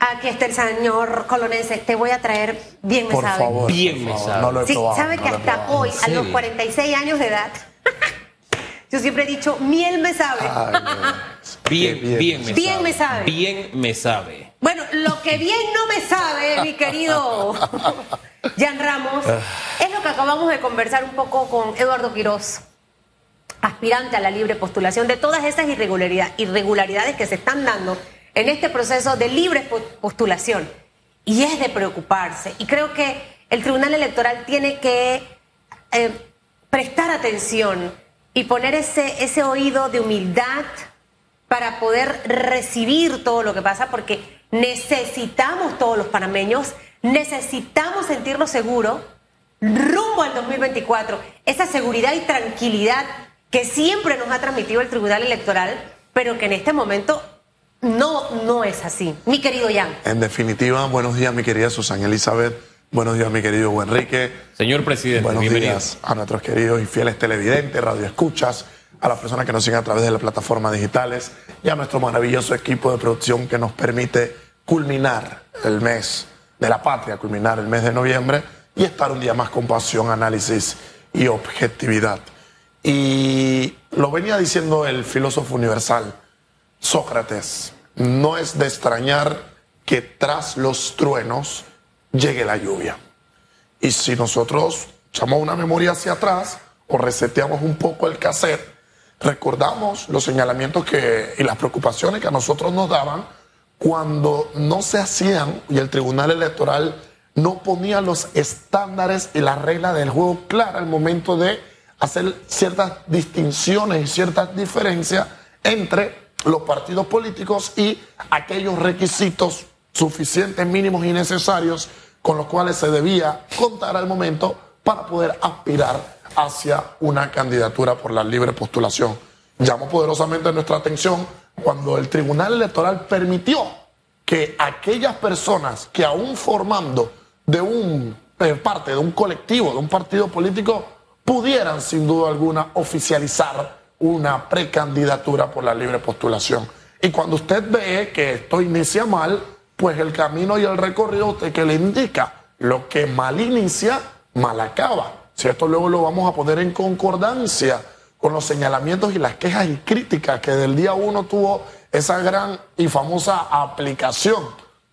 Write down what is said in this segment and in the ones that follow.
Aquí está el señor colonense. Te voy a traer bien me Por sabe. favor. Bien por me sabe. No lo he Sí, probado, sabe no que hasta probado. hoy, a los serio? 46 años de edad, yo siempre he dicho, miel me sabe. Ay. Bien, Qué bien, me Bien sabe. me sabe. Bien me sabe. Bueno, lo que bien no me sabe, mi querido Jan Ramos, es lo que acabamos de conversar un poco con Eduardo Quiroz, aspirante a la libre postulación, de todas esas irregularidad- irregularidades que se están dando en este proceso de libre po- postulación. Y es de preocuparse. Y creo que el Tribunal Electoral tiene que eh, prestar atención y poner ese, ese oído de humildad para poder recibir todo lo que pasa, porque necesitamos todos los panameños, necesitamos sentirnos seguros rumbo al 2024, esa seguridad y tranquilidad que siempre nos ha transmitido el Tribunal Electoral, pero que en este momento no, no es así. Mi querido Jan. En definitiva, buenos días, mi querida Susana Elizabeth. Buenos días, mi querido Enrique. Señor presidente, Buenos bienvenido. días a nuestros queridos y fieles televidentes, radioescuchas, a las personas que nos siguen a través de las plataformas digitales y a nuestro maravilloso equipo de producción que nos permite culminar el mes de la patria, culminar el mes de noviembre y estar un día más con pasión, análisis y objetividad. Y lo venía diciendo el filósofo universal, Sócrates, no es de extrañar que tras los truenos llegue la lluvia. Y si nosotros echamos una memoria hacia atrás o reseteamos un poco el cassette, recordamos los señalamientos que, y las preocupaciones que a nosotros nos daban cuando no se hacían y el Tribunal Electoral no ponía los estándares y las reglas del juego claras al momento de hacer ciertas distinciones y ciertas diferencias entre los partidos políticos y aquellos requisitos suficientes, mínimos y necesarios con los cuales se debía contar al momento para poder aspirar hacia una candidatura por la libre postulación. Llamó poderosamente nuestra atención cuando el Tribunal Electoral permitió que aquellas personas que aún formando de un eh, parte de un colectivo, de un partido político, pudieran sin duda alguna oficializar una precandidatura por la libre postulación. Y cuando usted ve que esto inicia mal, pues el camino y el recorrido que le indica lo que mal inicia, mal acaba. Si esto luego lo vamos a poner en concordancia con los señalamientos y las quejas y críticas que del día uno tuvo esa gran y famosa aplicación,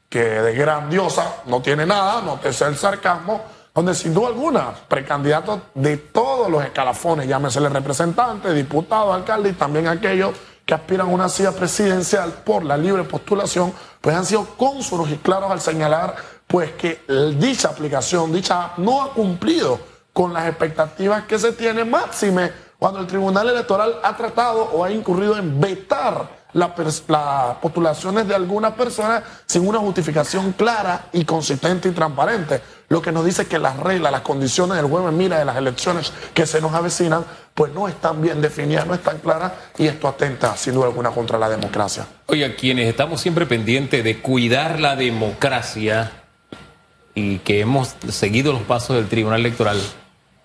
que de grandiosa no tiene nada, no te sea el sarcasmo, donde sin duda alguna precandidatos de todos los escalafones, llámesele representantes, diputados, alcaldes y también aquellos que aspiran a una silla presidencial por la libre postulación, pues han sido cónsuros y claros al señalar pues que dicha aplicación, dicha no ha cumplido con las expectativas que se tienen máxime cuando el Tribunal Electoral ha tratado o ha incurrido en vetar la las postulaciones de algunas personas sin una justificación clara y consistente y transparente. Lo que nos dice que las reglas, las condiciones del juego mira de las elecciones que se nos avecinan, pues no están bien definidas, no están claras y esto atenta sin duda alguna contra la democracia. Oye, quienes estamos siempre pendientes de cuidar la democracia y que hemos seguido los pasos del Tribunal Electoral,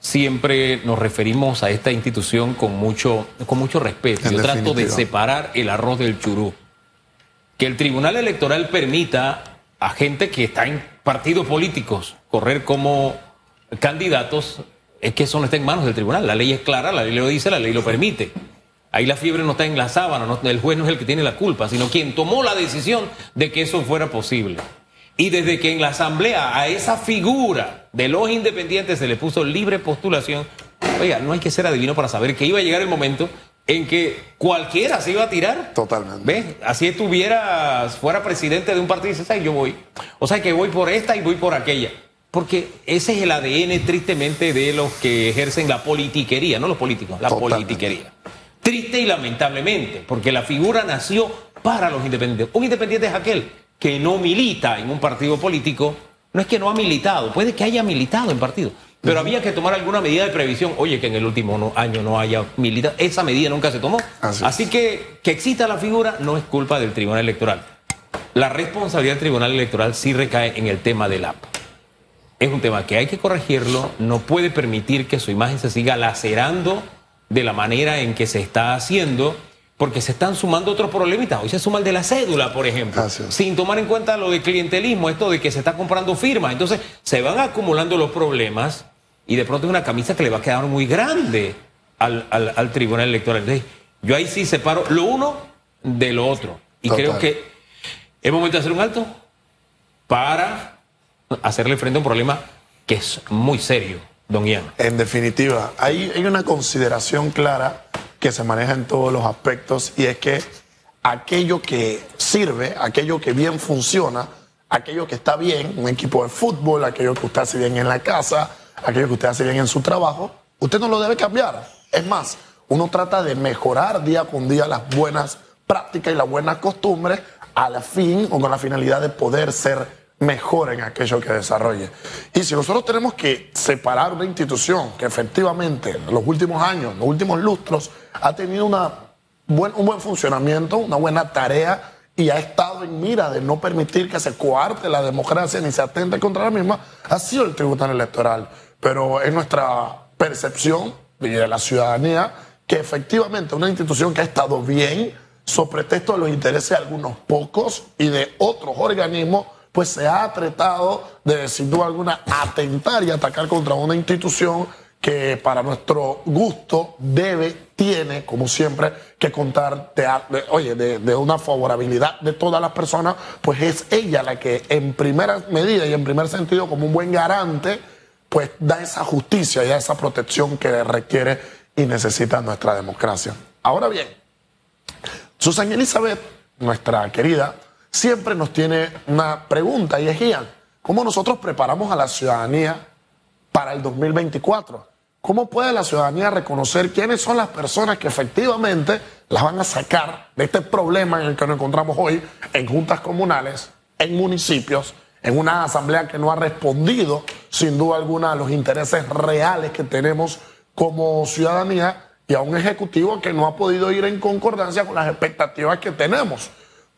siempre nos referimos a esta institución con mucho, con mucho respeto. En Yo trato de separar el arroz del churú. Que el Tribunal Electoral permita a gente que está en partidos políticos correr como candidatos, es que eso no está en manos del tribunal. La ley es clara, la ley lo dice, la ley lo permite. Ahí la fiebre no está en la sábana, no- el juez no es el que tiene la culpa, sino quien tomó la decisión de que eso fuera posible. Y desde que en la asamblea a esa figura de los independientes se le puso libre postulación, oiga, no hay que ser adivino para saber que iba a llegar el momento en que cualquiera se iba a tirar. Totalmente. ¿Ves? Así estuviera, fuera presidente de un partido y dices, "Ay, yo voy. O sea que voy por esta y voy por aquella. Porque ese es el ADN tristemente de los que ejercen la politiquería, no los políticos, la Totalmente. politiquería. Triste y lamentablemente, porque la figura nació para los independientes. Un independiente es aquel que no milita en un partido político, no es que no ha militado, puede que haya militado en partido, pero había que tomar alguna medida de previsión. Oye, que en el último no- año no haya militado, esa medida nunca se tomó. Así. Así que que exista la figura no es culpa del Tribunal Electoral. La responsabilidad del Tribunal Electoral sí recae en el tema del app. Es un tema que hay que corregirlo, no puede permitir que su imagen se siga lacerando de la manera en que se está haciendo, porque se están sumando otros problemitas. Hoy se suma el de la cédula, por ejemplo, sin tomar en cuenta lo de clientelismo, esto de que se está comprando firmas. Entonces se van acumulando los problemas y de pronto es una camisa que le va a quedar muy grande al, al- al Tribunal Electoral. Entonces, yo ahí sí separo lo uno de lo otro. Y Total. creo que es momento de hacer un alto para hacerle frente a un problema que es muy serio, don Ian. En definitiva, hay, hay una consideración clara que se maneja en todos los aspectos y es que aquello que sirve, aquello que bien funciona, aquello que está bien, un equipo de fútbol, aquello que usted hace bien en la casa, aquello que usted hace bien en su trabajo, usted no lo debe cambiar. Es más, uno trata de mejorar día con día las buenas prácticas y las buenas costumbres a la fin o con la finalidad de poder ser mejor en aquello que desarrolle. Y si nosotros tenemos que separar una institución que efectivamente en los últimos años, en los últimos lustros, ha tenido una buen, un buen funcionamiento, una buena tarea y ha estado en mira de no permitir que se coarte la democracia ni se atente contra la misma, ha sido el Tribunal Electoral. Pero es nuestra percepción y de la ciudadanía que efectivamente una institución que ha estado bien, sobre pretexto de los intereses de algunos pocos y de otros organismos, pues se ha tratado de, sin duda alguna, atentar y atacar contra una institución que para nuestro gusto debe, tiene, como siempre, que contar, de, oye, de, de una favorabilidad de todas las personas, pues es ella la que en primera medida y en primer sentido, como un buen garante, pues da esa justicia y da esa protección que requiere y necesita nuestra democracia. Ahora bien, Susan Elizabeth, nuestra querida, siempre nos tiene una pregunta y es, Ian, ¿cómo nosotros preparamos a la ciudadanía para el 2024? ¿Cómo puede la ciudadanía reconocer quiénes son las personas que efectivamente las van a sacar de este problema en el que nos encontramos hoy en juntas comunales, en municipios, en una asamblea que no ha respondido sin duda alguna a los intereses reales que tenemos como ciudadanía y a un ejecutivo que no ha podido ir en concordancia con las expectativas que tenemos?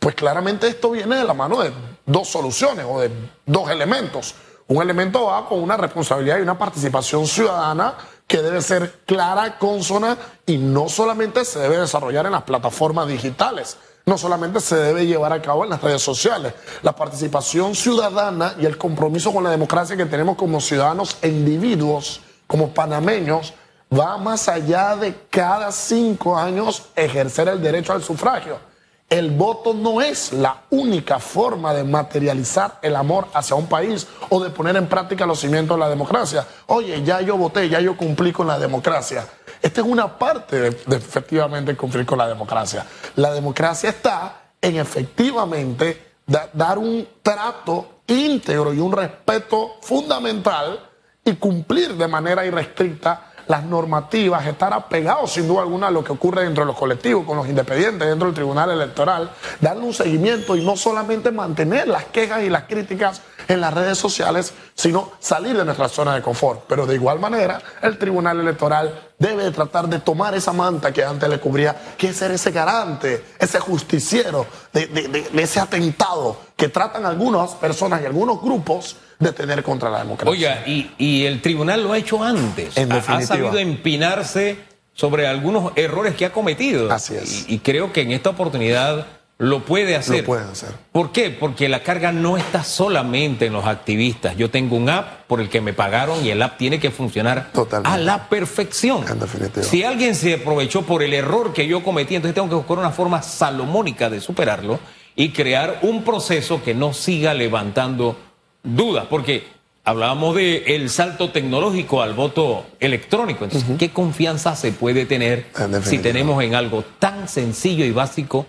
Pues claramente esto viene de la mano de dos soluciones o de dos elementos. Un elemento va con una responsabilidad y una participación ciudadana que debe ser clara, consona y no solamente se debe desarrollar en las plataformas digitales, no solamente se debe llevar a cabo en las redes sociales. La participación ciudadana y el compromiso con la democracia que tenemos como ciudadanos e individuos, como panameños, va más allá de cada cinco años ejercer el derecho al sufragio. El voto no es la única forma de materializar el amor hacia un país o de poner en práctica los cimientos de la democracia. Oye, ya yo voté, ya yo cumplí con la democracia. Esta es una parte de, efectivamente cumplir con la democracia. La democracia está en efectivamente da- dar un trato íntegro y un respeto fundamental y cumplir de manera irrestricta las normativas, estar apegados sin duda alguna a lo que ocurre dentro de los colectivos, con los independientes, dentro del Tribunal Electoral, darle un seguimiento y no solamente mantener las quejas y las críticas en las redes sociales, sino salir de nuestra zona de confort. Pero de igual manera, el Tribunal Electoral debe de tratar de tomar esa manta que antes le cubría, que es ser ese garante, ese justiciero de, de- de- de ese atentado que tratan algunas personas y algunos grupos de tener contra la democracia. Oiga, y, y el tribunal lo ha hecho antes. En Ha- ha, sabido empinarse sobre algunos errores que ha cometido. Así es. Y, y creo que en esta oportunidad lo puede hacer. Lo puede hacer. ¿Por qué? Porque la carga no está solamente en los activistas. Yo tengo un app por el que me pagaron y el app tiene que funcionar Totalmente. a la perfección. En definitiva. Si alguien se aprovechó por el error que yo cometí, entonces tengo que buscar una forma salomónica de superarlo y crear un proceso que no siga levantando dudas. Porque hablábamos de el salto tecnológico al voto electrónico. Entonces, ¿qué confianza se puede tener si tenemos en algo tan sencillo y básico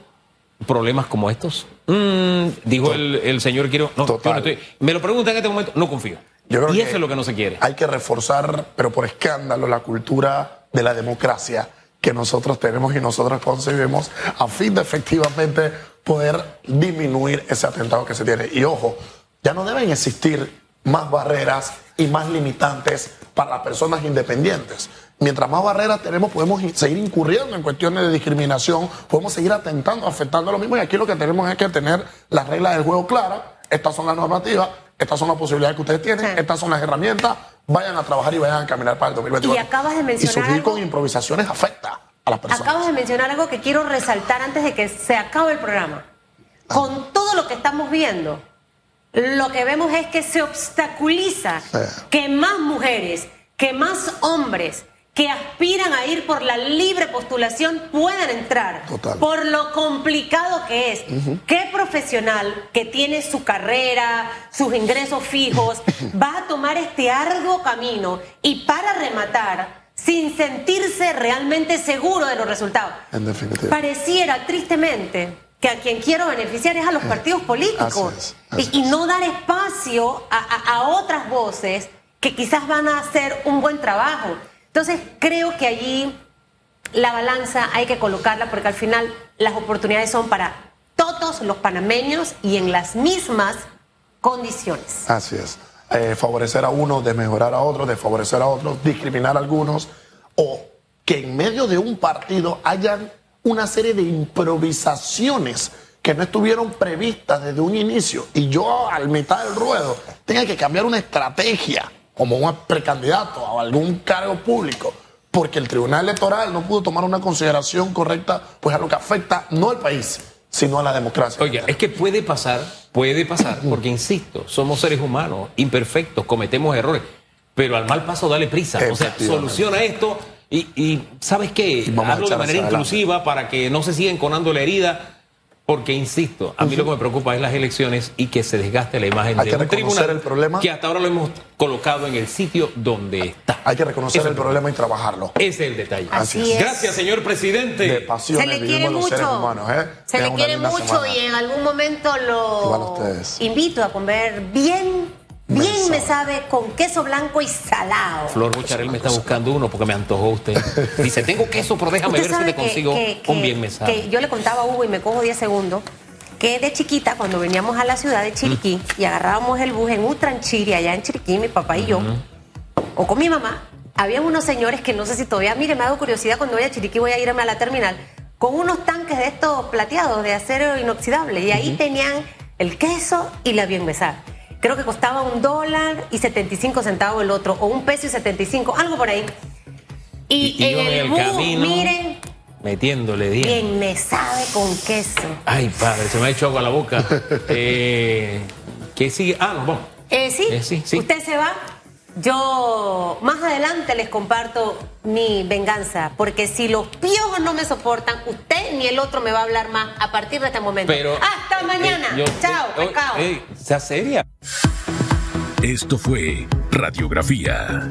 problemas como estos? Mm, dijo el, el señor Quiero. No, yo Total. no estoy- me lo preguntan en este momento, no confío. Yo creo y que eso es lo que no se quiere. Hay que reforzar, pero por escándalo, la cultura de la democracia que nosotros tenemos y nosotros concebimos a fin de efectivamente poder disminuir ese atentado que se tiene. Y ojo, ya no deben existir más barreras y más limitantes para las personas independientes. Mientras más barreras tenemos, podemos in- seguir incurriendo en cuestiones de discriminación, podemos seguir atentando, afectando a lo mismo. Y aquí lo que tenemos es que tener las reglas del juego claras. Estas son las normativas, estas son las posibilidades que ustedes tienen, Sí. estas son las herramientas. Vayan a trabajar y vayan a caminar para el 2024. Y acabas de mencionar Y surgir algo- con improvisaciones afecta. a las personas. Acabas de mencionar algo que quiero resaltar antes de que se acabe el programa. Con todo lo que estamos viendo, lo que vemos es que se obstaculiza Sí. que más mujeres, que más hombres que aspiran a ir por la libre postulación puedan entrar. Total. Por lo complicado que es. ¿Qué profesional que tiene su carrera, sus ingresos fijos, va a tomar este arduo camino y para rematar, sin sentirse realmente seguro de los resultados? En definitiva. Pareciera, tristemente, que a quien quiero beneficiar es a los partidos políticos así es, así y, no dar espacio a, a- a otras voces que quizás van a hacer un buen trabajo. Entonces, creo que allí la balanza hay que colocarla porque al final las oportunidades son para todos los panameños y en las mismas condiciones. Así es. Eh, favorecer a uno, desmejorar a otros, desfavorecer a otros, discriminar a algunos, o que en medio de un partido hayan una serie de improvisaciones que no estuvieron previstas desde un inicio y yo al mitad del ruedo tenga que cambiar una estrategia como un precandidato a algún cargo público porque el Tribunal Electoral no pudo tomar una consideración correcta, pues a lo que afecta no al país, sino a la democracia. Oiga, es que puede pasar, puede pasar, porque insisto, somos seres humanos, imperfectos, cometemos errores, pero al mal paso dale prisa. O sea, soluciona esto y, y ¿sabes qué? Y Hazlo de manera inclusiva para que no se siga enconando la herida. Porque, insisto, a mí lo que me preocupa es las elecciones y que se desgaste la imagen Hay de que un reconocer tribunal el problema. que hasta ahora lo hemos colocado en el sitio donde está. Hay que reconocer Ese el problema y trabajarlo. Ese es el detalle. Así es. Gracias, señor presidente. De Se pasiones le vivimos quiere los seres mucho. humanos, ¿eh? Se Es le quiere mucho semana. y en algún momento Igual lo invito a comer bien, bien Me me sabe con queso blanco y salado. Flor Bucharel me está buscando uno porque me antojó usted. Dice, tengo queso, pero déjame ver si te consigo que, un bien me sabe. que yo le contaba a Hugo y me cojo 10 segundos que de chiquita cuando veníamos a la ciudad de Chiriquí y agarrábamos el bus en Utranchiri allá en Chiriquí, mi papá y yo, o con mi mamá, había unos señores que no sé si todavía, mire, me ha dado curiosidad cuando voy a Chiriquí voy a irme a la terminal, con unos tanques de estos plateados de acero inoxidable y ahí tenían el queso y la bien mesada. Creo que costaba un dólar y 75 centavos el otro, o un peso y 75, algo por ahí. Y, en el, el bus, camino miren, metiéndole 10. bien me sabe con queso. Ay, padre, se me ha hecho agua la boca. eh, ¿Qué sigue? Ah, nos vamos. Eh, sí, Eh, sí, sí. usted se va. Yo más adelante les comparto mi venganza, porque si los piojos no me soportan, usted ni el otro me va a hablar más a partir de este momento. Pero. Hasta mañana. eh, yo- Chao, eh, pescado. eh, sea seria. Esto fue Radiografía